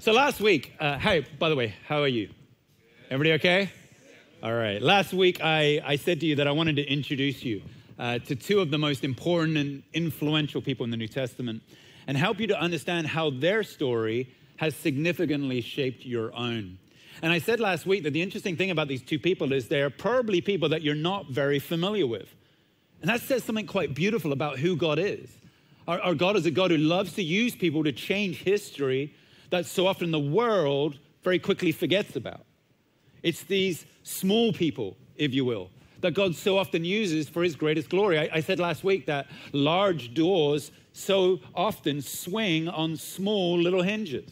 So last week, uh, hey, by the way, how are you? Everybody okay? All right. Last week, I, I said to you that I wanted to introduce you uh, to two of the most important and influential people in the New Testament and help you to understand how their story has significantly shaped your own. And I said last week that the interesting thing about these two people is they're probably people that you're not very familiar with. And that says something quite beautiful about who God is. Our, our God is a God who loves to use people to change history that so often the world very quickly forgets about. It's these small people, if you will, that God so often uses for his greatest glory. I, I, said last week that large doors so often swing on small little hinges.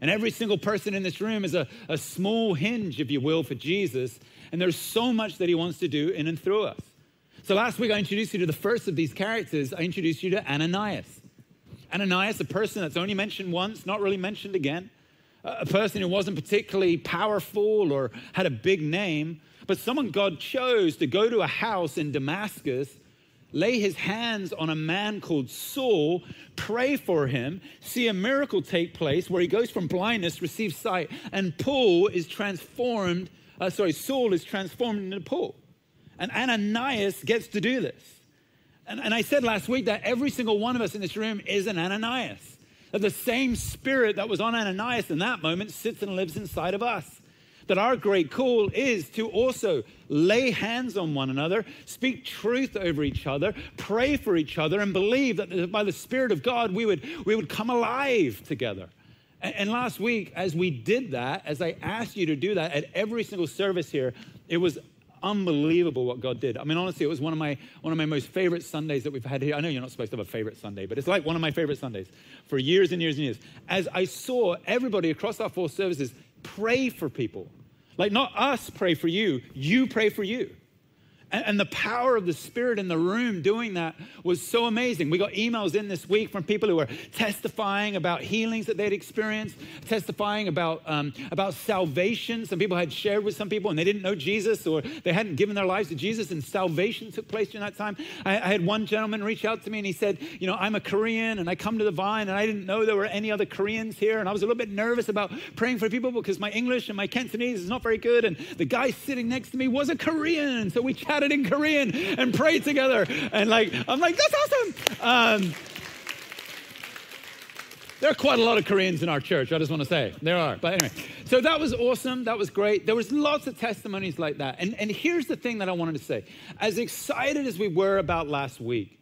And every single person in this room is a, a small hinge, if you will, for Jesus. And there's so much that he wants to do in and through us. So last week I introduced you to the first of these characters. I introduced you to Ananias. Ananias, a person that's only mentioned once, not really mentioned again, a person who wasn't particularly powerful or had a big name, but someone God chose to go to a house in Damascus, lay his hands on a man called Saul, pray for him, see a miracle take place where he goes from blindness, receives sight, and Paul is transformed, uh, sorry, Saul is transformed into Paul. And Ananias gets to do this. And, and I said last week that every single one of us in this room is an Ananias. That the same spirit that was on Ananias in that moment sits and lives inside of us. That our great call is to also lay hands on one another, speak truth over each other, pray for each other, and believe that by the Spirit of God we would, we would come alive together. And, and last week, as we did that, as I asked you to do that at every single service here, it was unbelievable what God did. I mean, honestly, it was one of my one of my most favorite Sundays that we've had here. I know you're not supposed to have a favorite Sunday, but it's like one of my favorite Sundays for years and years and years. As I saw everybody across our four services pray for people. Like not us pray for you, you pray for you. And, the power of the Spirit in the room doing that was so amazing. We got emails in this week from people who were testifying about healings that they'd experienced, testifying about, um, about salvation. Some people had shared with some people and they didn't know Jesus or they hadn't given their lives to Jesus, and salvation took place during that time. I, I had one gentleman reach out to me and he said, You know, I'm a Korean and I come to the vine and I didn't know there were any other Koreans here. And I was a little bit nervous about praying for people because my English and my Cantonese is not very good. And the guy sitting next to me was a Korean. So we chatted in Korean and pray together. And like, I'm like, that's awesome. Um, there are quite a lot of Koreans in our church, I just want to say. There are. But anyway, so that was awesome. That was great. There was lots of testimonies like that. And, and here's the thing that I wanted to say. As excited as we were about last week,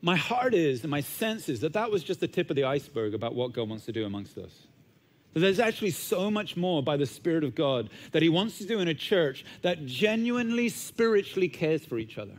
my heart is and my sense is that that was just the tip of the iceberg about what God wants to do amongst us. That there's actually so much more by the Spirit of God that He wants to do in a church that genuinely spiritually cares for each other.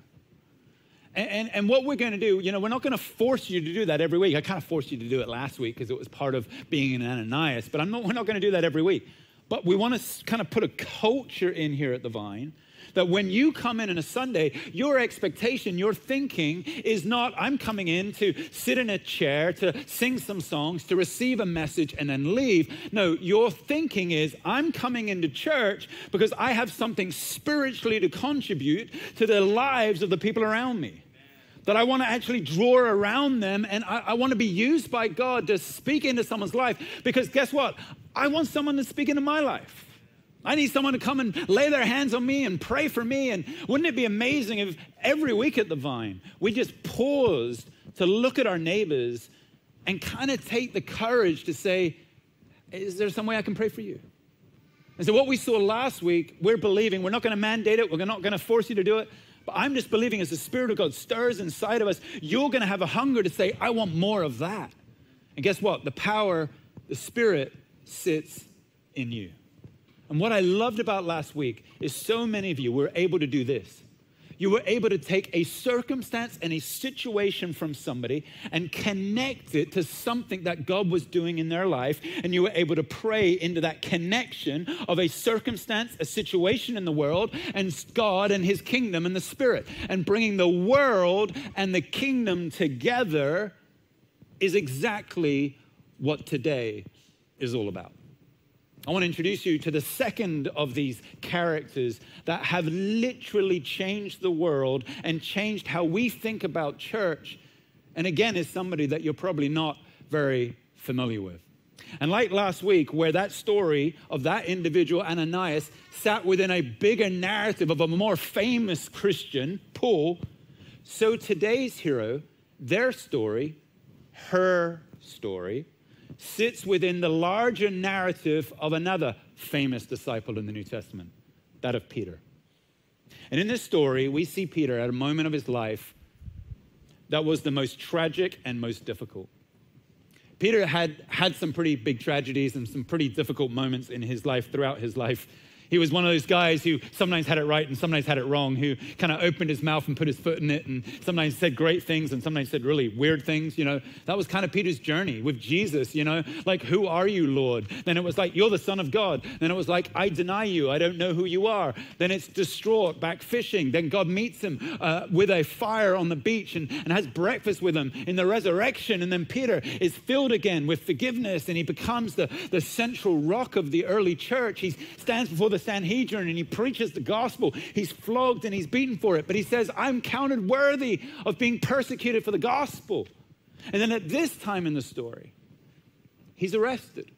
And, and, and, what we're going to do, you know, we're not going to force you to do that every week. I kind of forced you to do it last week because it was part of being an Ananias, but I'm not, we're not going to do that every week. But we want to kind of put a culture in here at the Vine that when you come in on a Sunday, your expectation, your thinking is not, I'm coming in to sit in a chair, to sing some songs, to receive a message, and then leave. No, your thinking is, I'm coming into church because I have something spiritually to contribute to the lives of the people around me that I want to actually draw around them and I, I, want to be used by God to speak into someone's life because guess what? I want someone to speak into my life. I need someone to come and lay their hands on me and pray for me. And wouldn't it be amazing if every week at the Vine we just paused to look at our neighbors and kind of take the courage to say, Is there some way I can pray for you? And so, what we saw last week, we're believing, we're not going to mandate it, we're not going to force you to do it. But I'm just believing as the Spirit of God stirs inside of us, you're going to have a hunger to say, I want more of that. And guess what? The power, the Spirit sits in you. And what I loved about last week is so many of you were able to do this. You were able to take a circumstance and a situation from somebody and connect it to something that God was doing in their life. And you were able to pray into that connection of a circumstance, a situation in the world, and God and His kingdom and the Spirit. And bringing the world and the kingdom together is exactly what today is all about. I want to introduce you to the second of these characters that have literally changed the world and changed how we think about church. And again, is somebody that you're probably not very familiar with. And like last week, where that story of that individual, Ananias, sat within a bigger narrative of a more famous Christian, Paul, so today's hero, their story, her story, sits within the larger narrative of another famous disciple in the New Testament, that of Peter. And in this story, we see Peter at a moment of his life that was the most tragic and most difficult. Peter had had some pretty big tragedies and some pretty difficult moments in his life throughout his life. He was one of those guys who sometimes had it right and sometimes had it wrong, who kind of opened his mouth and put his foot in it and sometimes said great things and sometimes said really weird things. You know, that was kind of Peter's journey with Jesus, you know, like, who are you, Lord? Then it was like, you're the Son of God. Then it was like, I deny you. I don't know who you are. Then it's distraught, back fishing. Then God meets him uh, with a fire on the beach and, and has breakfast with him in the resurrection. And then Peter is filled again with forgiveness and he becomes the, the central rock of the early church. He stands before the Sanhedrin and he preaches the gospel. He's flogged and he's beaten for it, but he says, I'm counted worthy of being persecuted for the gospel. And then at this time in the story, he's arrested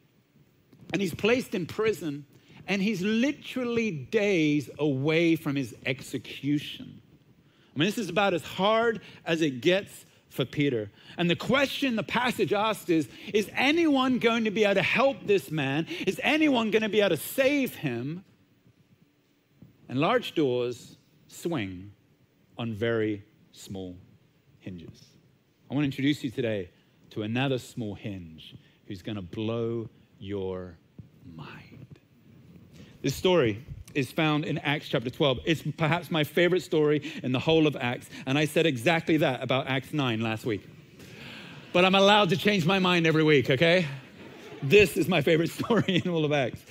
and he's placed in prison and he's literally days away from his execution. I mean, this is about as hard as it gets for Peter. And the question the passage asks is Is anyone going to be able to help this man? Is anyone going to be able to save him? And large doors swing on very small hinges. I want to introduce you today to another small hinge who's going to blow your mind. This story is found in Acts chapter 12. It's perhaps my favorite story in the whole of Acts, and I said exactly that about Acts 9 last week. But I'm allowed to change my mind every week, okay? This is my favorite story in all of Acts.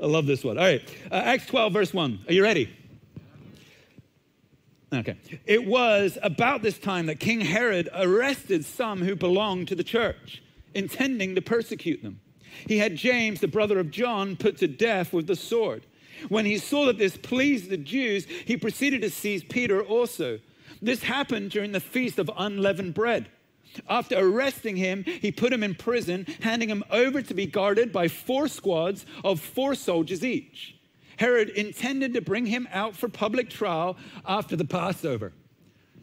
I love this one. All right, uh, Acts 12, verse 1. Are you ready? Okay. It was about this time that King Herod arrested some who belonged to the church, intending to persecute them. He had James, the brother of John, put to death with the sword. When he saw that this pleased the Jews, he proceeded to seize Peter also. This happened during the feast of unleavened bread. After arresting him, he put him in prison, handing him over to be guarded by four squads of four soldiers each. Herod intended to bring him out for public trial after the Passover.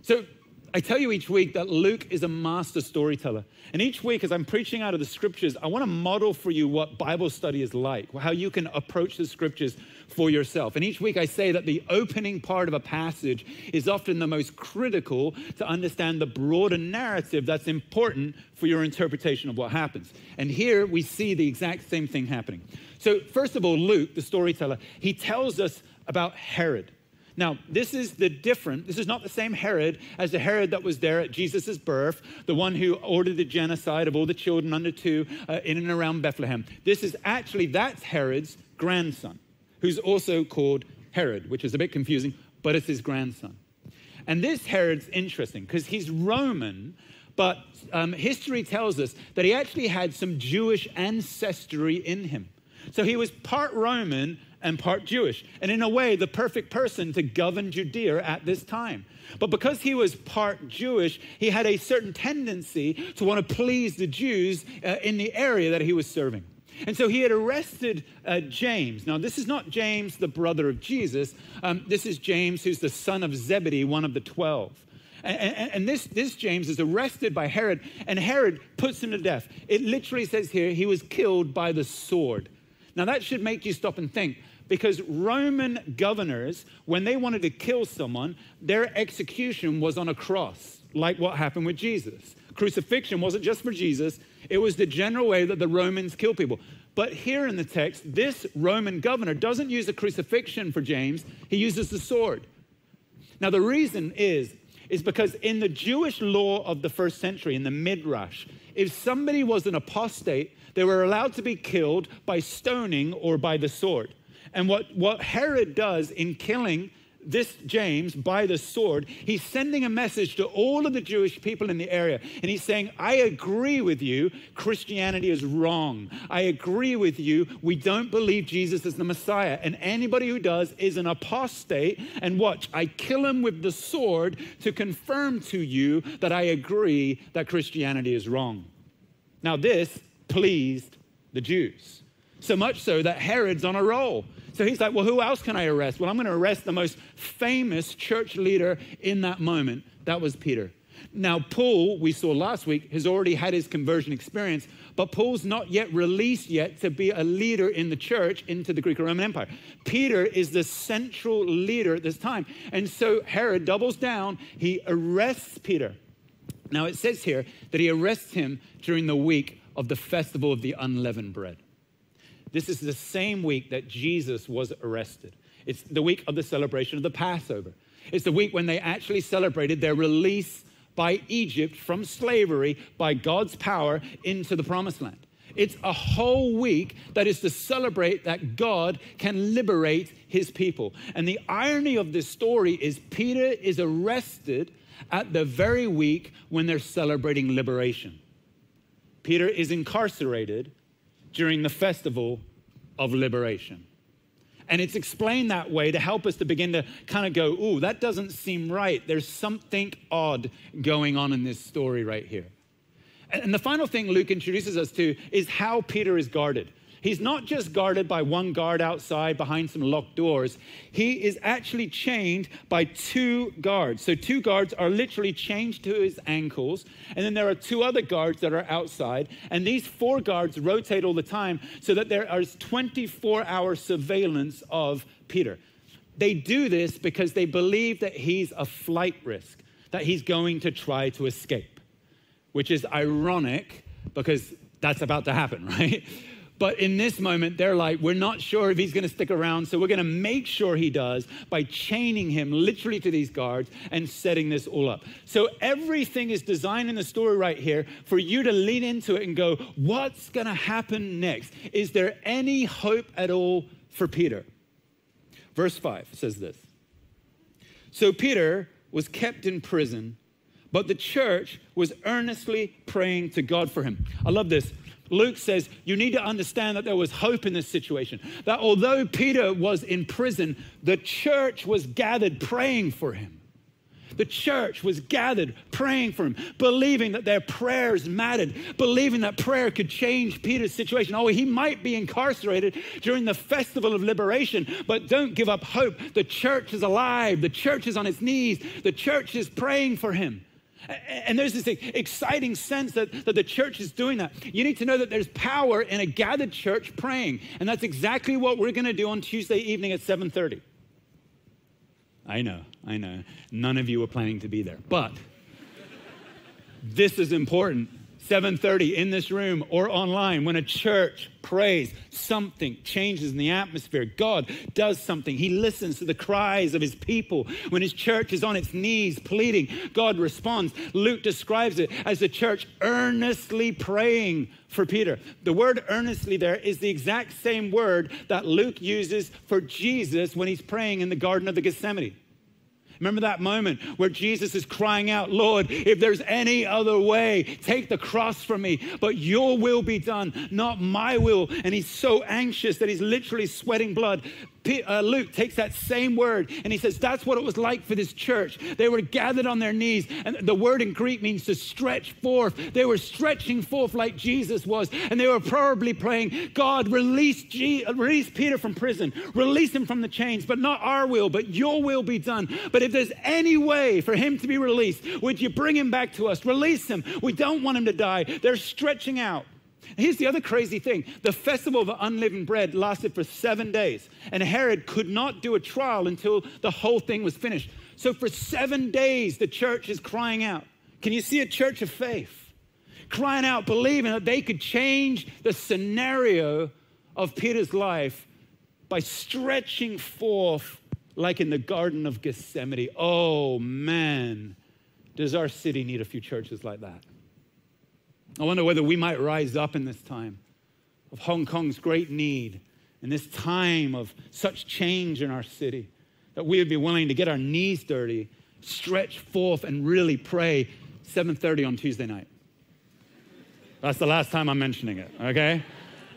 So I tell you each week that Luke is a master storyteller. And each week, as I'm preaching out of the scriptures, I want to model for you what Bible study is like, how you can approach the scriptures for yourself. And each week, I say that the opening part of a passage is often the most critical to understand the broader narrative that's important for your interpretation of what happens. And here we see the exact same thing happening. So, first of all, Luke, the storyteller, he tells us about Herod. Now, this is the different, this is not the same Herod as the Herod that was there at Jesus' birth, the one who ordered the genocide of all the children under two uh, in and around Bethlehem. This is actually, that's Herod's grandson, who's also called Herod, which is a bit confusing, but it's his grandson. And this Herod's interesting because he's Roman, but um, history tells us that he actually had some Jewish ancestry in him. So he was part Roman and part Jewish. And in a way, the perfect person to govern Judea at this time. But because he was part Jewish, he had a certain tendency to want to please the Jews uh, in the area that he was serving. And so he had arrested uh, James. Now, this is not James, the brother of Jesus. Um, this is James, who's the son of Zebedee, one of the 12. And, and, and, this, this James is arrested by Herod, and Herod puts him to death. It literally says here he was killed by the sword. Now, that should make you stop and think because Roman governors, when they wanted to kill someone, their execution was on a cross, like what happened with Jesus. Crucifixion wasn't just for Jesus, it was the general way that the Romans kill people. But here in the text, this Roman governor doesn't use the crucifixion for James, he uses the sword. Now, the reason is, is because in the Jewish law of the first century, in the Midrash, if somebody was an apostate, they were allowed to be killed by stoning or by the sword. And what, what Herod does in killing this James by the sword, he's sending a message to all of the Jewish people in the area. And he's saying, I agree with you, Christianity is wrong. I agree with you, we don't believe Jesus is the Messiah. And anybody who does is an apostate. And watch, I kill him with the sword to confirm to you that I agree that Christianity is wrong. Now, this pleased the Jews. So much so that Herod's on a roll. So he's like, well, who else can I arrest? Well, I'm going to arrest the most famous church leader in that moment. That was Peter. Now, Paul, we saw last week, has already had his conversion experience, but Paul's not yet released yet to be a leader in the church into the Greek Roman Empire. Peter is the central leader at this time. And so Herod doubles down, he arrests Peter. Now, it says here that he arrests him during the week of the festival of the unleavened bread. This is the same week that Jesus was arrested. It's the week of the celebration of the Passover. It's the week when they actually celebrated their release by Egypt from slavery by God's power into the promised land. It's a whole week that is to celebrate that God can liberate his people. And the irony of this story is Peter is arrested at the very week when they're celebrating liberation. Peter is incarcerated during the festival of liberation. And it's explained that way to help us to begin to kind of go, ooh, that doesn't seem right. There's something odd going on in this story right here. And the final thing Luke introduces us to is how Peter is guarded. He's not just guarded by one guard outside behind some locked doors. He is actually chained by two guards. So, two guards are literally chained to his ankles. And then there are two other guards that are outside. And these four guards rotate all the time so that there is 24 hour surveillance of Peter. They do this because they believe that he's a flight risk, that he's going to try to escape, which is ironic because that's about to happen, right? But in this moment, they're like, we're not sure if he's going to stick around, so we're going to make sure he does by chaining him literally to these guards and setting this all up. So everything is designed in the story right here for you to lean into it and go, what's going to happen next? Is there any hope at all for Peter? Verse 5 says this So Peter was kept in prison, but the church was earnestly praying to God for him. I love this. Luke says you need to understand that there was hope in this situation. That although Peter was in prison, the church was gathered praying for him. The church was gathered praying for him, believing that their prayers mattered, believing that prayer could change Peter's situation. Oh, he might be incarcerated during the festival of liberation, but don't give up hope. The church is alive, the church is on its knees, the church is praying for him. And there's this exciting sense that, that the church is doing that. You need to know that there's power in a gathered church praying. And that's exactly what we're going to do on Tuesday evening at 7:30. I know, I know. None of you are planning to be there. But this is important 7:30 in this room or online when a church prays something changes in the atmosphere. God does something. He listens to the cries of his people. When his church is on its knees pleading god responds. Luke describes it as the church earnestly praying for peter. The word earnestly there is the exact same word that luke uses for jesus when he's praying in the garden of the gethsemane Remember that moment where Jesus is crying out, Lord, if there's any other way, take the cross from me, but your will be done, not my will. And he's so anxious that he's literally sweating blood uh, Luke takes that same word and he says, That's what it was like for this church. They were gathered on their knees, and the word in Greek means to stretch forth. They were stretching forth like Jesus was, and they were probably praying, God, release, release Peter from prison, release him from the chains, but not our will, but your will be done. But if there's any way for him to be released, would you bring him back to us? Release him. We don't want him to die. They're stretching out. Here's the other crazy thing the festival of unleavened bread lasted for seven days, and Herod could not do a trial until the whole thing was finished. So, for seven days, the church is crying out. Can you see a church of faith? Crying out, believing that they could change the scenario of Peter's life by stretching forth, like in the Garden of Gethsemane. Oh, man, does our city need a few churches like that? I wonder whether we might rise up in this time of Hong Kong's great need, in this time of such change in our city, that we would be willing to get our knees dirty, stretch forth, and really pray 7:30 on Tuesday night. That's the last time I'm mentioning it, okay?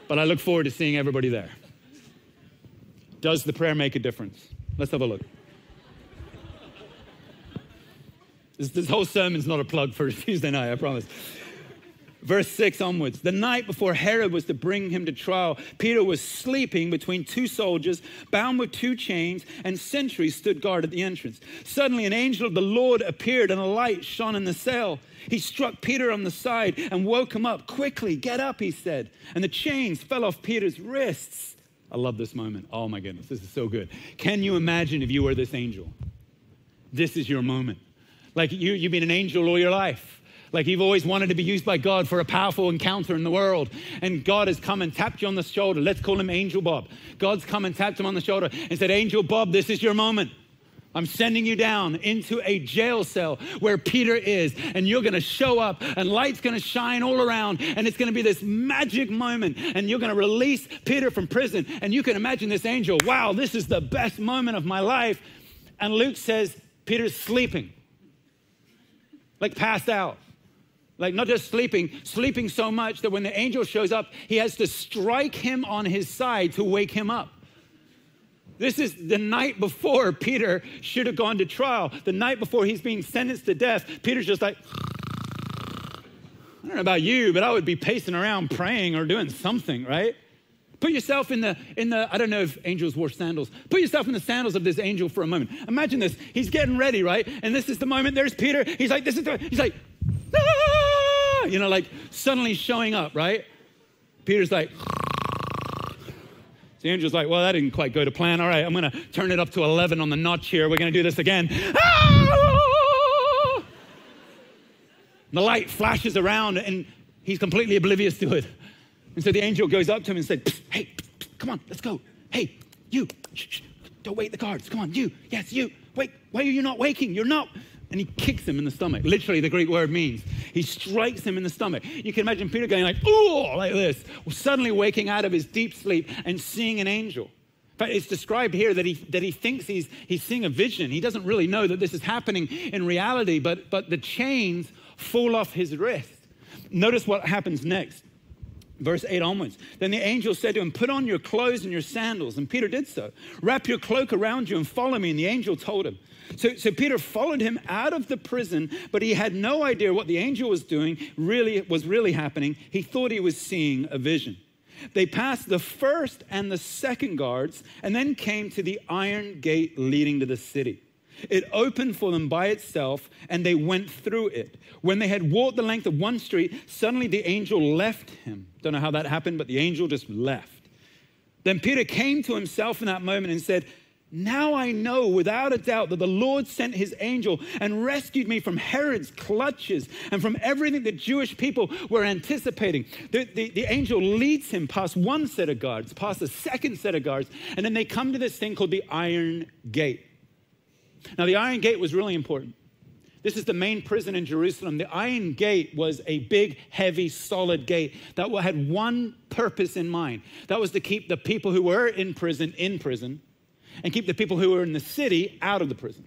But I look forward to seeing everybody there. Does the prayer make a difference? Let's have a look. This, this whole sermon's not a plug for Tuesday night, I promise. Verse 6 onwards. The night before Herod was to bring him to trial, Peter was sleeping between two soldiers, bound with two chains, and sentries stood guard at the entrance. Suddenly, an angel of the Lord appeared, and a light shone in the cell. He struck Peter on the side and woke him up. Quickly, get up, he said. And the chains fell off Peter's wrists. I love this moment. Oh my goodness, this is so good. Can you imagine if you were this angel? This is your moment. Like you, you've been an angel all your life like you've always wanted to be used by God for a powerful encounter in the world. And God has come and tapped you on the shoulder. Let's call him Angel Bob. God's come and tapped him on the shoulder and said, Angel Bob, this is your moment. I'm sending you down into a jail cell where Peter is, and you're gonna show up, and light's gonna shine all around, and it's gonna be this magic moment, and you're gonna release Peter from prison. And you can imagine this angel, wow, this is the best moment of my life. And Luke says, Peter's sleeping, like passed out. Like, not just sleeping, sleeping so much that when the angel shows up, he has to strike him on his side to wake him up. This is the night before Peter should have gone to trial. The night before he's being sentenced to death, Peter's just like, I don't know about you, but I would be pacing around praying or doing something, right? Put yourself in the, in the, I don't know if angels wore sandals. Put yourself in the sandals of this angel for a moment. Imagine this. He's getting ready, right? And this is the moment. There's Peter. He's like, this is the, he's like, ah! You know, like suddenly showing up, right? Peter's like, the angel's like, well, that didn't quite go to plan. All right, I'm going to turn it up to 11 on the notch here. We're going to do this again. The light flashes around and he's completely oblivious to it. And so the angel goes up to him and said, hey, come on, let's go. Hey, you, don't wait the guards. Come on, you. Yes, you. Wait, why are you not waking? You're not and he kicks him in the stomach. Literally, the Greek word means he strikes him in the stomach. You can imagine Peter going like, "Ooh," like this, suddenly waking out of his deep sleep and seeing an angel. But it's described here that he, that he thinks he's, he's seeing a vision. He doesn't really know that this is happening in reality, but, but the chains fall off his wrist. Notice what happens next. Verse 8 onwards. Then the angel said to him, Put on your clothes and your sandals. And Peter did so. Wrap your cloak around you and follow me. And the angel told him, so, so Peter followed him out of the prison, but he had no idea what the angel was doing really was really happening. He thought he was seeing a vision. They passed the first and the second guards and then came to the iron gate leading to the city. It opened for them by itself, and they went through it. When they had walked the length of one street, suddenly the angel left him. Don't know how that happened, but the angel just left. Then Peter came to himself in that moment and said, now I know without a doubt that the Lord sent his angel and rescued me from Herod's clutches and from everything the Jewish people were anticipating. The, the, the, angel leads him past one set of guards, past a second set of guards, and then they come to this thing called the Iron Gate. Now, the Iron Gate was really important. This is the main prison in Jerusalem. The Iron Gate was a big, heavy, solid gate that had one purpose in mind. That was to keep the people who were in prison in prison and keep the people who were in the city out of the prison.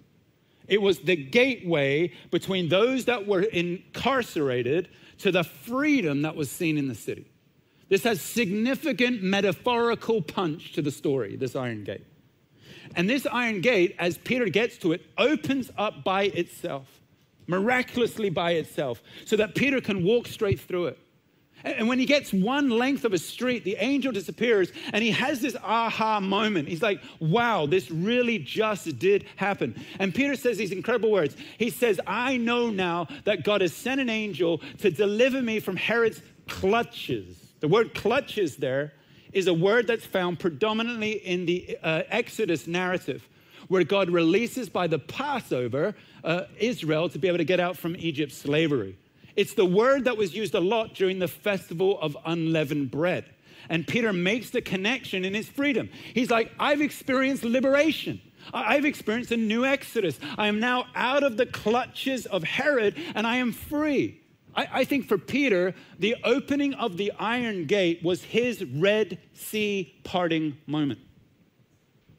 It was the gateway between those that were incarcerated to the freedom that was seen in the city. This has significant metaphorical punch to the story, this iron gate. And this iron gate, as Peter gets to it, opens up by itself, miraculously by itself, so that Peter can walk straight through it. And when he gets one length of a street, the angel disappears and he has this aha moment. He's like, wow, this really just did happen. And Peter says these incredible words. He says, I know now that God has sent an angel to deliver me from Herod's clutches. The word clutches there is a word that's found predominantly in the uh, Exodus narrative, where God releases by the Passover uh, Israel to be able to get out from Egypt's slavery. It's the word that was used a lot during the festival of unleavened bread. And Peter makes the connection in his freedom. He's like, I've experienced liberation. I've experienced a new exodus. I am now out of the clutches of Herod and I am free. I, I, think for Peter, the opening of the iron gate was his Red Sea parting moment.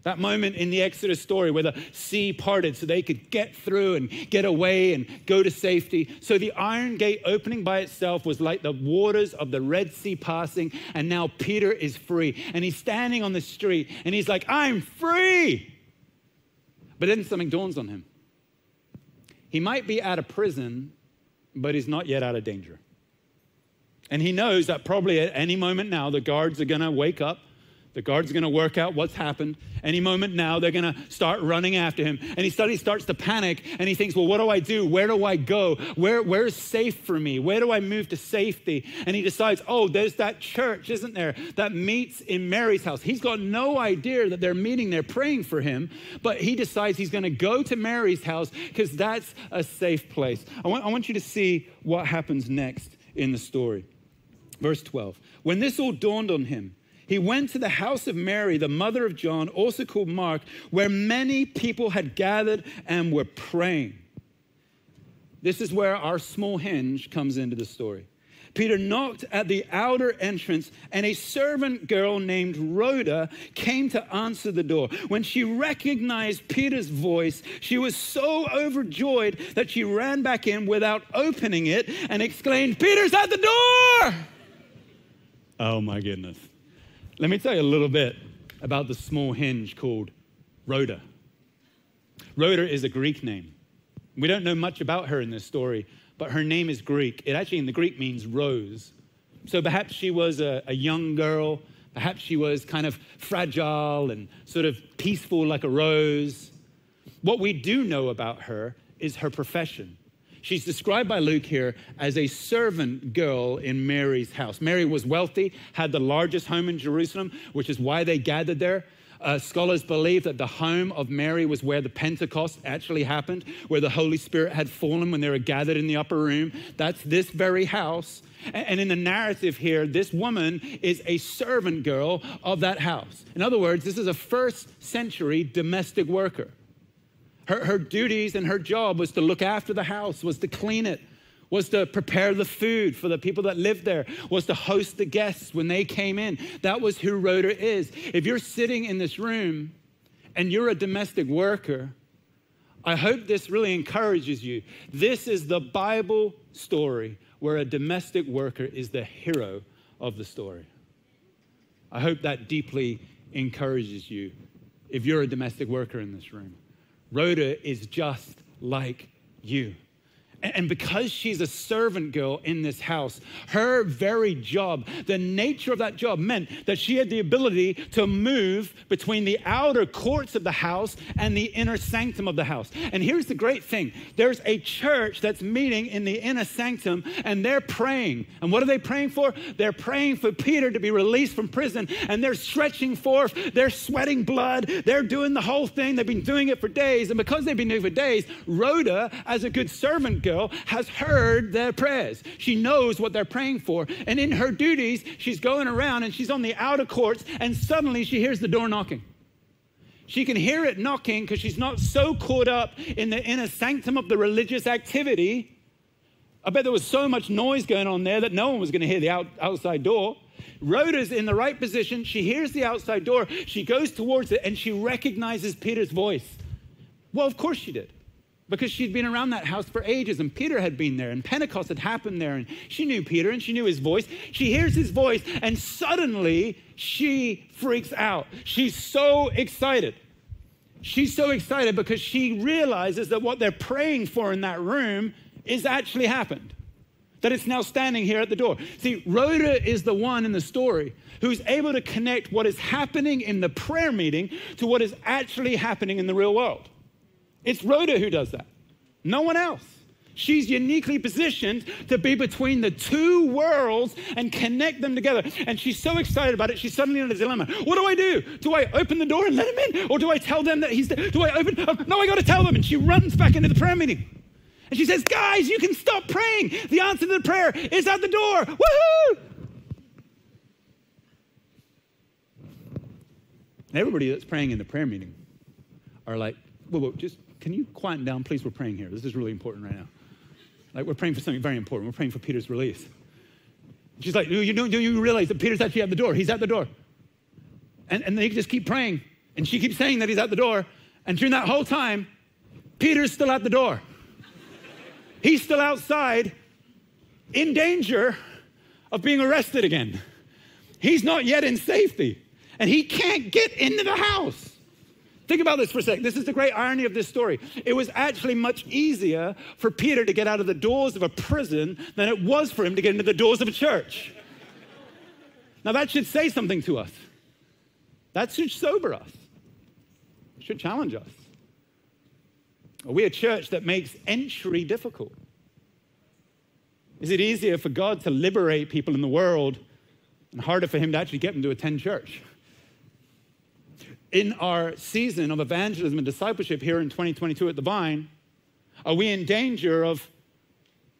That moment in the Exodus story where the sea parted so they could get through and get away and go to safety. So the iron gate opening by itself was like the waters of the Red Sea passing, and now Peter is free. And he's standing on the street and he's like, I'm free. But then something dawns on him. He might be out of prison, but he's not yet out of danger. And he knows that probably at any moment now, the guards are going to wake up the guard's to work out what's happened. Any moment now, they're to start running after him. And he suddenly starts to panic and he thinks, well, what do I do? Where do I go? Where, where's safe for me? Where do I move to safety? And he decides, oh, there's that church, isn't there, that meets in Mary's house. He's got no idea that they're meeting there praying for him, but he decides he's to go to Mary's house because that's a safe place. I want, I want you to see what happens next in the story. Verse 12. When this all dawned on him, he went to the house of Mary, the mother of John, also called Mark, where many people had gathered and were praying. This is where our small hinge comes into the story. Peter knocked at the outer entrance, and a servant girl named Rhoda came to answer the door. When she recognized Peter's voice, she was so overjoyed that she ran back in without opening it and exclaimed, Peter's at the door! Oh my goodness. Let me tell you a little bit about the small hinge called Rhoda. Rhoda is a Greek name. We don't know much about her in this story, but her name is Greek. It actually in the Greek means rose. So perhaps she was a, a young girl. Perhaps she was kind of fragile and sort of peaceful like a rose. What we do know about her is her profession. She's described by Luke here as a servant girl in Mary's house. Mary was wealthy, had the largest home in Jerusalem, which is why they gathered there. Uh, scholars believe that the home of Mary was where the Pentecost actually happened, where the Holy Spirit had fallen when they were gathered in the upper room. That's this very house. And in the narrative here, this woman is a servant girl of that house. In other words, this is a first century domestic worker. Her, her duties and her job was to look after the house, was to clean it, was to prepare the food for the people that lived there, was to host the guests when they came in. That was who Rhoda is. If you're sitting in this room and you're a domestic worker, I hope this really encourages you. This is the Bible story where a domestic worker is the hero of the story. I hope that deeply encourages you if you're a domestic worker in this room. Rhoda is just like you. And because she's a servant girl in this house, her very job, the nature of that job meant that she had the ability to move between the outer courts of the house and the inner sanctum of the house. And here's the great thing there's a church that's meeting in the inner sanctum and they're praying. And what are they praying for? They're praying for Peter to be released from prison and they're stretching forth, they're sweating blood, they're doing the whole thing. They've been doing it for days. And because they've been doing it for days, Rhoda, as a good servant girl, has heard their prayers. She knows what they're praying for. And in her duties, she's going around and she's on the outer courts, and suddenly she hears the door knocking. She can hear it knocking because she's not so caught up in the inner sanctum of the religious activity. I bet there was so much noise going on there that no one was going to hear the out, outside door. Rhoda's in the right position. She hears the outside door. She goes towards it and she recognizes Peter's voice. Well, of course she did because she'd been around that house for ages and Peter had been there and Pentecost had happened there and she knew Peter and she knew his voice. She hears his voice and suddenly she freaks out. She's so excited. She's so excited because she realizes that what they're praying for in that room is actually happened. That it's now standing here at the door. See, Rhoda is the one in the story who's able to connect what is happening in the prayer meeting to what is actually happening in the real world. It's Rhoda who does that, no one else. She's uniquely positioned to be between the two worlds and connect them together. And she's so excited about it, she's suddenly in a dilemma. What do I do? Do I open the door and let him in? Or do I tell them that he's there? Do I open? Oh, no, I got to tell them. And she runs back into the prayer meeting. And she says, Guys, you can stop praying. The answer to the prayer is at the door. Woohoo! And everybody that's praying in the prayer meeting are like, whoa, whoa, just can you quieten down, please? We're praying here. This is really important right now. Like, we're praying for something very important. We're praying for Peter's release. She's like, do you, do you realize that Peter's actually at the door? He's at the door. And, and they just keep praying. And she keeps saying that he's at the door. And during that whole time, Peter's still at the door. He's still outside in danger of being arrested again. He's not yet in safety. And he can't get into the house. Think about this for a second. This is the great irony of this story. It was actually much easier for Peter to get out of the doors of a prison than it was for him to get into the doors of a church. now, that should say something to us. That should sober us, it should challenge us. Are we a church that makes entry difficult? Is it easier for God to liberate people in the world and harder for Him to actually get them to attend church? In our season of evangelism and discipleship here in 2022 at the Vine, are we in danger of,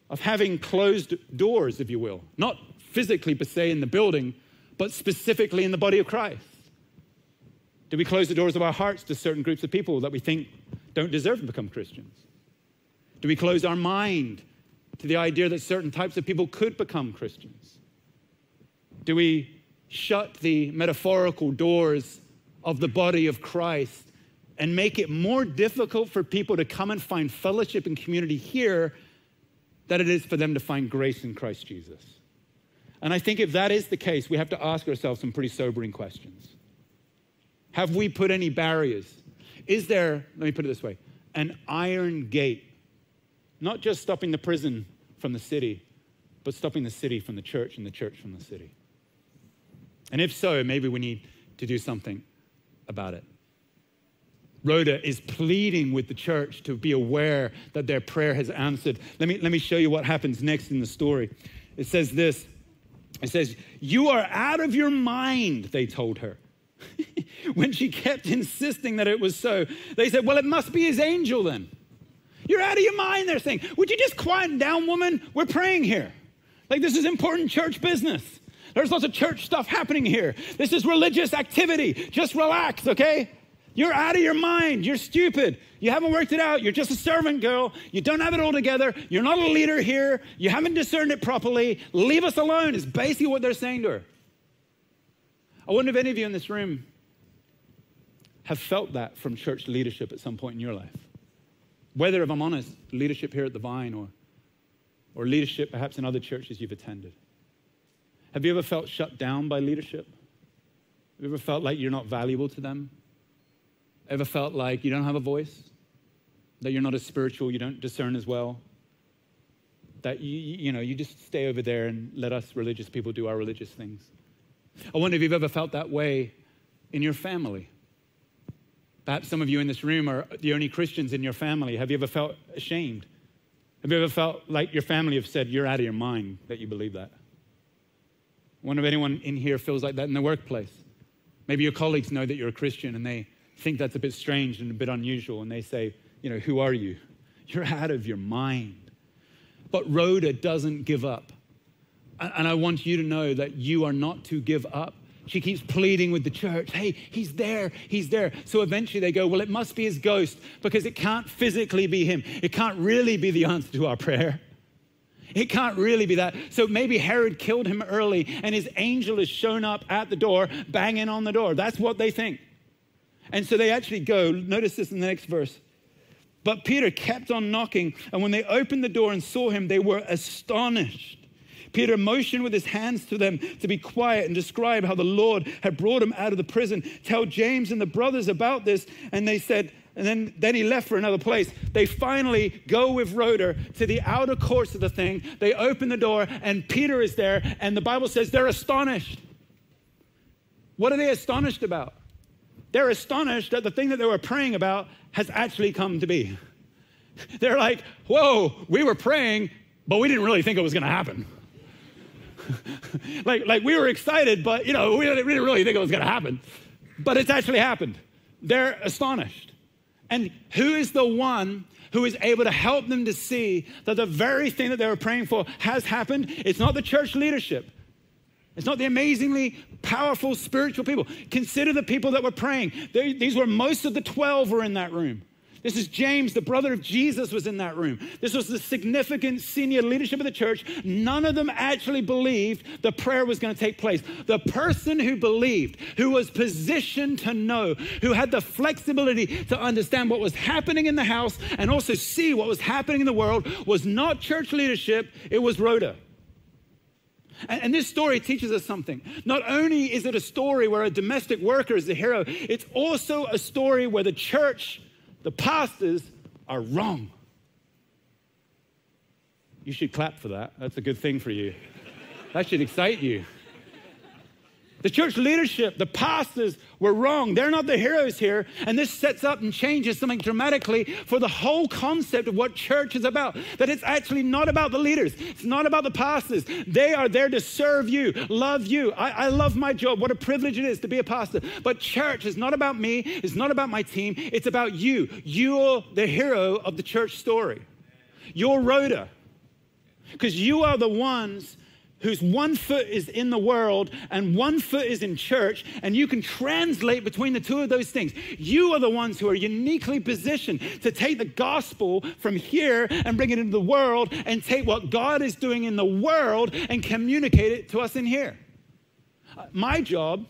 of having closed doors, if you will? Not physically, per se, in the building, but specifically in the body of Christ? Do we close the doors of our hearts to certain groups of people that we think don't deserve to become Christians? Do we close our mind to the idea that certain types of people could become Christians? Do we shut the metaphorical doors of the body of Christ and make it more difficult for people to come and find fellowship and community here than it is for them to find grace in Christ Jesus? And I think if that is the case, we have to ask ourselves some pretty sobering questions. Have we put any barriers? Is there, let me put it this way, an iron gate, not just stopping the prison from the city, but stopping the city from the church and the church from the city? And if so, maybe we need to do something about it. Rhoda is pleading with the church to be aware that their prayer has answered. Let me, let me show you what happens next in the story. It says this It says, You are out of your mind, they told her. when she kept insisting that it was so, they said, Well, it must be his angel then. You're out of your mind, they're saying. Would you just quiet down, woman? We're praying here. Like, this is important church business. There's lots of church stuff happening here. This is religious activity. Just relax, okay? You're out of your mind. You're stupid. You haven't worked it out. You're just a servant girl. You don't have it all together. You're not a leader here. You haven't discerned it properly. Leave us alone, is basically what they're saying to her. I wonder if any of you in this room have felt that from church leadership at some point in your life. Whether, if I'm honest, leadership here at the Vine or, or leadership perhaps in other churches you've attended. Have you ever felt shut down by leadership? Have you ever felt like you're not valuable to them? Ever felt like you don't have a voice? That you're not as spiritual, you don't discern as well? That you, you know, you just stay over there and let us religious people do our religious things? I wonder if you've ever felt that way in your family. Perhaps some of you in this room are the only Christians in your family. Have you ever felt ashamed? Have you ever felt like your family have said, You're out of your mind that you believe that? Wonder if anyone in here feels like that in the workplace. Maybe your colleagues know that you're a Christian and they think that's a bit strange and a bit unusual, and they say, You know, who are you? You're out of your mind. But Rhoda doesn't give up. And I want you to know that you are not to give up. She keeps pleading with the church, hey, he's there, he's there. So eventually they go, well, it must be his ghost because it can't physically be him. It can't really be the answer to our prayer. It can't really be that. So maybe Herod killed him early and his angel has shown up at the door, banging on the door. That's what they think. And so they actually go, notice this in the next verse. But Peter kept on knocking, and when they opened the door and saw him, they were astonished. Peter motioned with his hands to them to be quiet and describe how the Lord had brought him out of the prison. Tell James and the brothers about this. And they said, and then, then he left for another place. They finally go with Rhoda to the outer courts of the thing. They open the door, and Peter is there, and the Bible says they're astonished. What are they astonished about? They're astonished that the thing that they were praying about has actually come to be. They're like, whoa, we were praying, but we didn't really think it was going to happen. like, like we were excited, but you know, we didn't, we didn't really think it was going to happen. But it's actually happened. They're astonished. And who is the one who is able to help them to see that the very thing that they were praying for has happened? It's not the church leadership. It's not the amazingly powerful spiritual people. Consider the people that were praying. They, these were most of the 12 were in that room. This is James, the brother of Jesus, was in that room. This was the significant senior leadership of the church. None of them actually believed the prayer was going to take place. The person who believed, who was positioned to know, who had the flexibility to understand what was happening in the house and also see what was happening in the world, was not church leadership, it was Rhoda. And, this story teaches us something. Not only is it a story where a domestic worker is the hero, it's also a story where the church, the pastors, are wrong. You should clap for that. That's a good thing for you. That should excite you. The church leadership, the pastors were wrong. They're not the heroes here. And this sets up and changes something dramatically for the whole concept of what church is about. That it's actually not about the leaders, it's not about the pastors. They are there to serve you, love you. I, I love my job. What a privilege it is to be a pastor. But church is not about me, it's not about my team, it's about you. You're the hero of the church story. You're Rhoda. Because you are the ones whose one foot is in the world and one foot is in church, and you can translate between the two of those things. You are the ones who are uniquely positioned to take the gospel from here and bring it into the world and take what God is doing in the world and communicate it to us in here. Uh, my job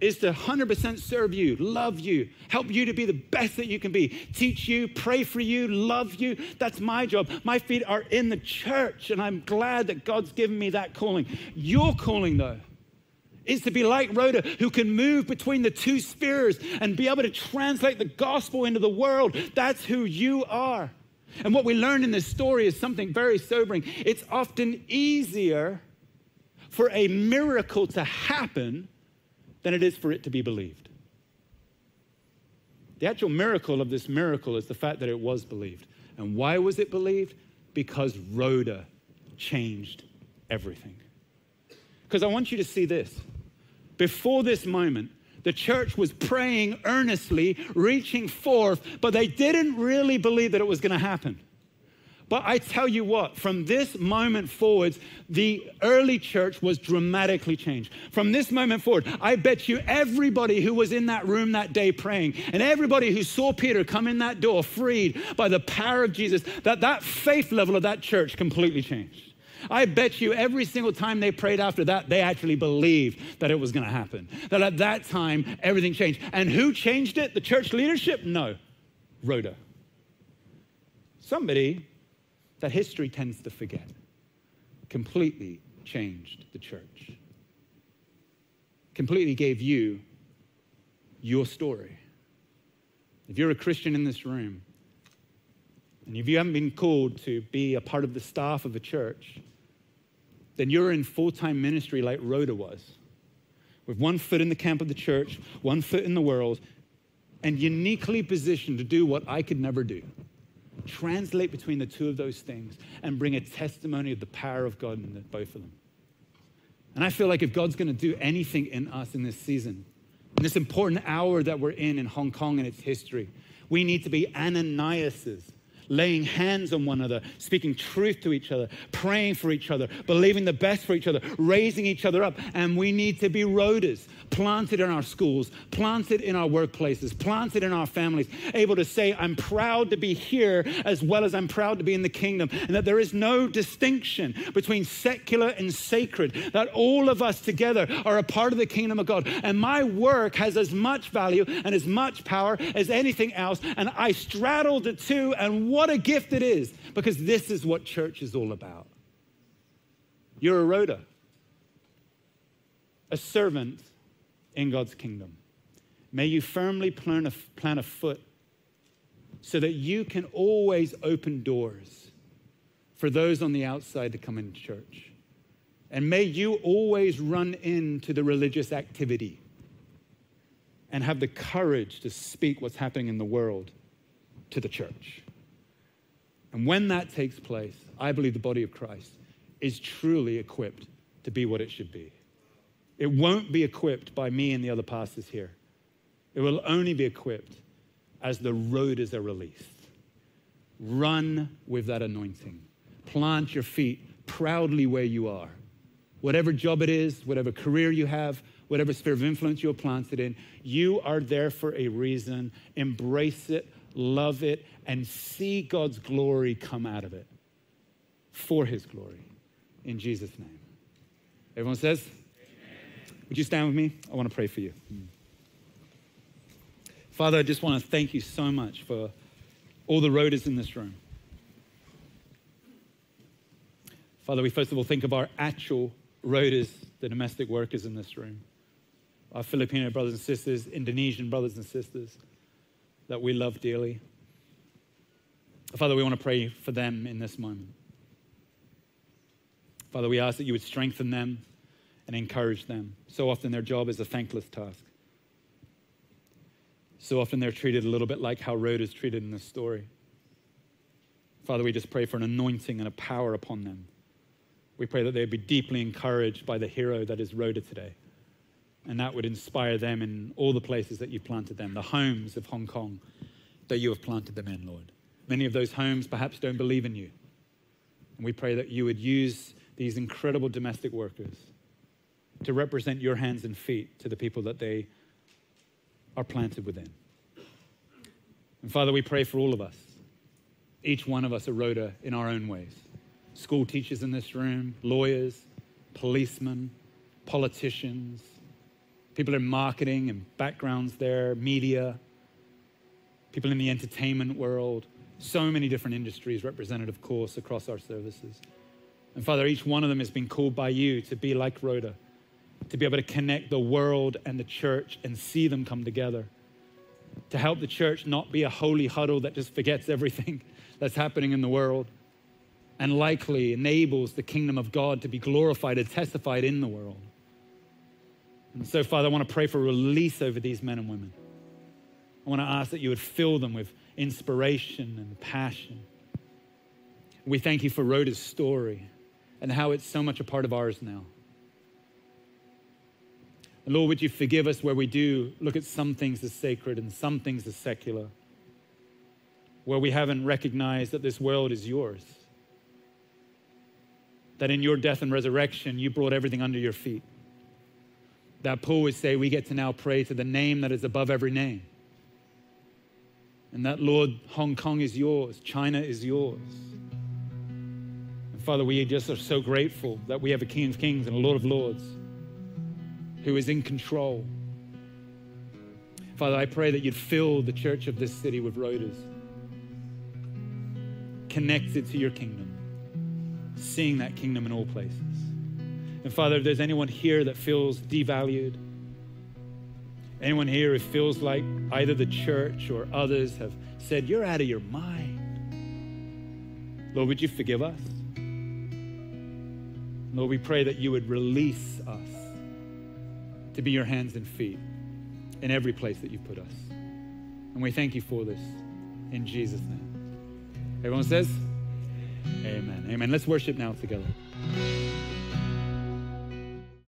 is to 100% serve you, love you, help you to be the best that you can be, teach you, pray for you, love you. That's my job. My feet are in the church, and I'm glad that God's given me that calling. Your calling, though, is to be like Rhoda, who can move between the two spheres and be able to translate the gospel into the world. That's who you are. And what we learn in this story is something very sobering. It's often easier for a miracle to happen than it is for it to be believed. The actual miracle of this miracle is the fact that it was believed. And why was it believed? Because Rhoda changed everything. Because I want you to see this. Before this moment, the church was praying earnestly, reaching forth, but they didn't really believe that it was going to happen. But I tell you what, from this moment forwards, the early church was dramatically changed. From this moment forward, I bet you everybody who was in that room that day praying and everybody who saw Peter come in that door freed by the power of Jesus, that that faith level of that church completely changed. I bet you every single time they prayed after that, they actually believed that it was going to happen. That at that time, everything changed. And who changed it? The church leadership? No, Rhoda. Somebody that history tends to forget, completely changed the church. Completely gave you your story. If you're a Christian in this room, and if you haven't been called to be a part of the staff of a church, then you're in full time ministry like Rhoda was, with one foot in the camp of the church, one foot in the world, and uniquely positioned to do what I could never do translate between the two of those things and bring a testimony of the power of God in both of them. And I feel like if God's going to do anything in us in this season, in this important hour that we're in in Hong Kong and its history, we need to be Ananiases laying hands on one another, speaking truth to each other, praying for each other, believing the best for each other, raising each other up. And we need to be Rhodas, planted in our schools, planted in our workplaces, planted in our families, able to say, I'm proud to be here as well as I'm proud to be in the kingdom, and that there is no distinction between secular and sacred, that all of us together are a part of the kingdom of God. And my work has as much value and as much power as anything else. And I straddle the two and what a gift it is, because this is what church is all about. You're a Rhoda, a servant in God's kingdom. May you firmly plant a, plant a foot so that you can always open doors for those on the outside to come into church. And may you always run into the religious activity and have the courage to speak what's happening in the world to the church. And when that takes place, I believe the body of Christ is truly equipped to be what it should be. It won't be equipped by me and the other pastors here. It will only be equipped as the Rhodas are released. Run with that anointing. Plant your feet proudly where you are. Whatever job it is, whatever career you have, whatever sphere of influence you're planted in, you are there for a reason. Embrace it, love it, and see God's glory come out of it for his glory. In Jesus' name. Everyone says, Amen. Would you stand with me? I want to pray for you. Father, I just want to thank you so much for all the Rhodas in this room. Father, we first of all think of our actual Rhodas, the domestic workers in this room, our Filipino brothers and sisters, Indonesian brothers and sisters that we love dearly. Father, we want to pray for them in this moment. Father, we ask that you would strengthen them and encourage them. So often their job is a thankless task. So often they're treated a little bit like how Rhoda is treated in this story. Father, we just pray for an anointing and a power upon them. We pray that they'd be deeply encouraged by the hero that is Rhoda today. And that would inspire them in all the places that you've planted them, the homes of Hong Kong that you have planted them in, Lord. Many of those homes perhaps don't believe in you. And we pray that you would use these incredible domestic workers to represent your hands and feet to the people that they are planted within. And Father, we pray for all of us. Each one of us a Rhoda in our own ways. School teachers in this room, lawyers, policemen, politicians, people in marketing and backgrounds there, media, people in the entertainment world, so many different industries represented, of course, across our services. And Father, each one of them has been called by you to be like Rhoda, to be able to connect the world and the church and see them come together, to help the church not be a holy huddle that just forgets everything that's happening in the world and likely enables the kingdom of God to be glorified and testified in the world. And so, Father, I want to pray for release over these men and women. I want to ask that you would fill them with inspiration and passion. We thank you for Rhoda's story and how it's so much a part of ours now. And Lord, would you forgive us where we do look at some things as sacred and some things as secular, where we haven't recognized that this world is yours, that in your death and resurrection, you brought everything under your feet. That Paul would say, we get to now pray to the name that is above every name. And that, Lord, Hong Kong is yours, China is yours. And Father, we just are so grateful that we have a King of Kings and a Lord of Lords who is in control. Father, I pray that you'd fill the church of this city with Rhodas, connected to your kingdom, seeing that kingdom in all places. And Father, if there's anyone here that feels devalued, anyone here who feels like either the church or others have said, You're out of your mind, Lord, would you forgive us? Lord, we pray that you would release us to be your hands and feet in every place that you put us. And we thank you for this in Jesus' name. Everyone says, Amen. Amen. Let's worship now together.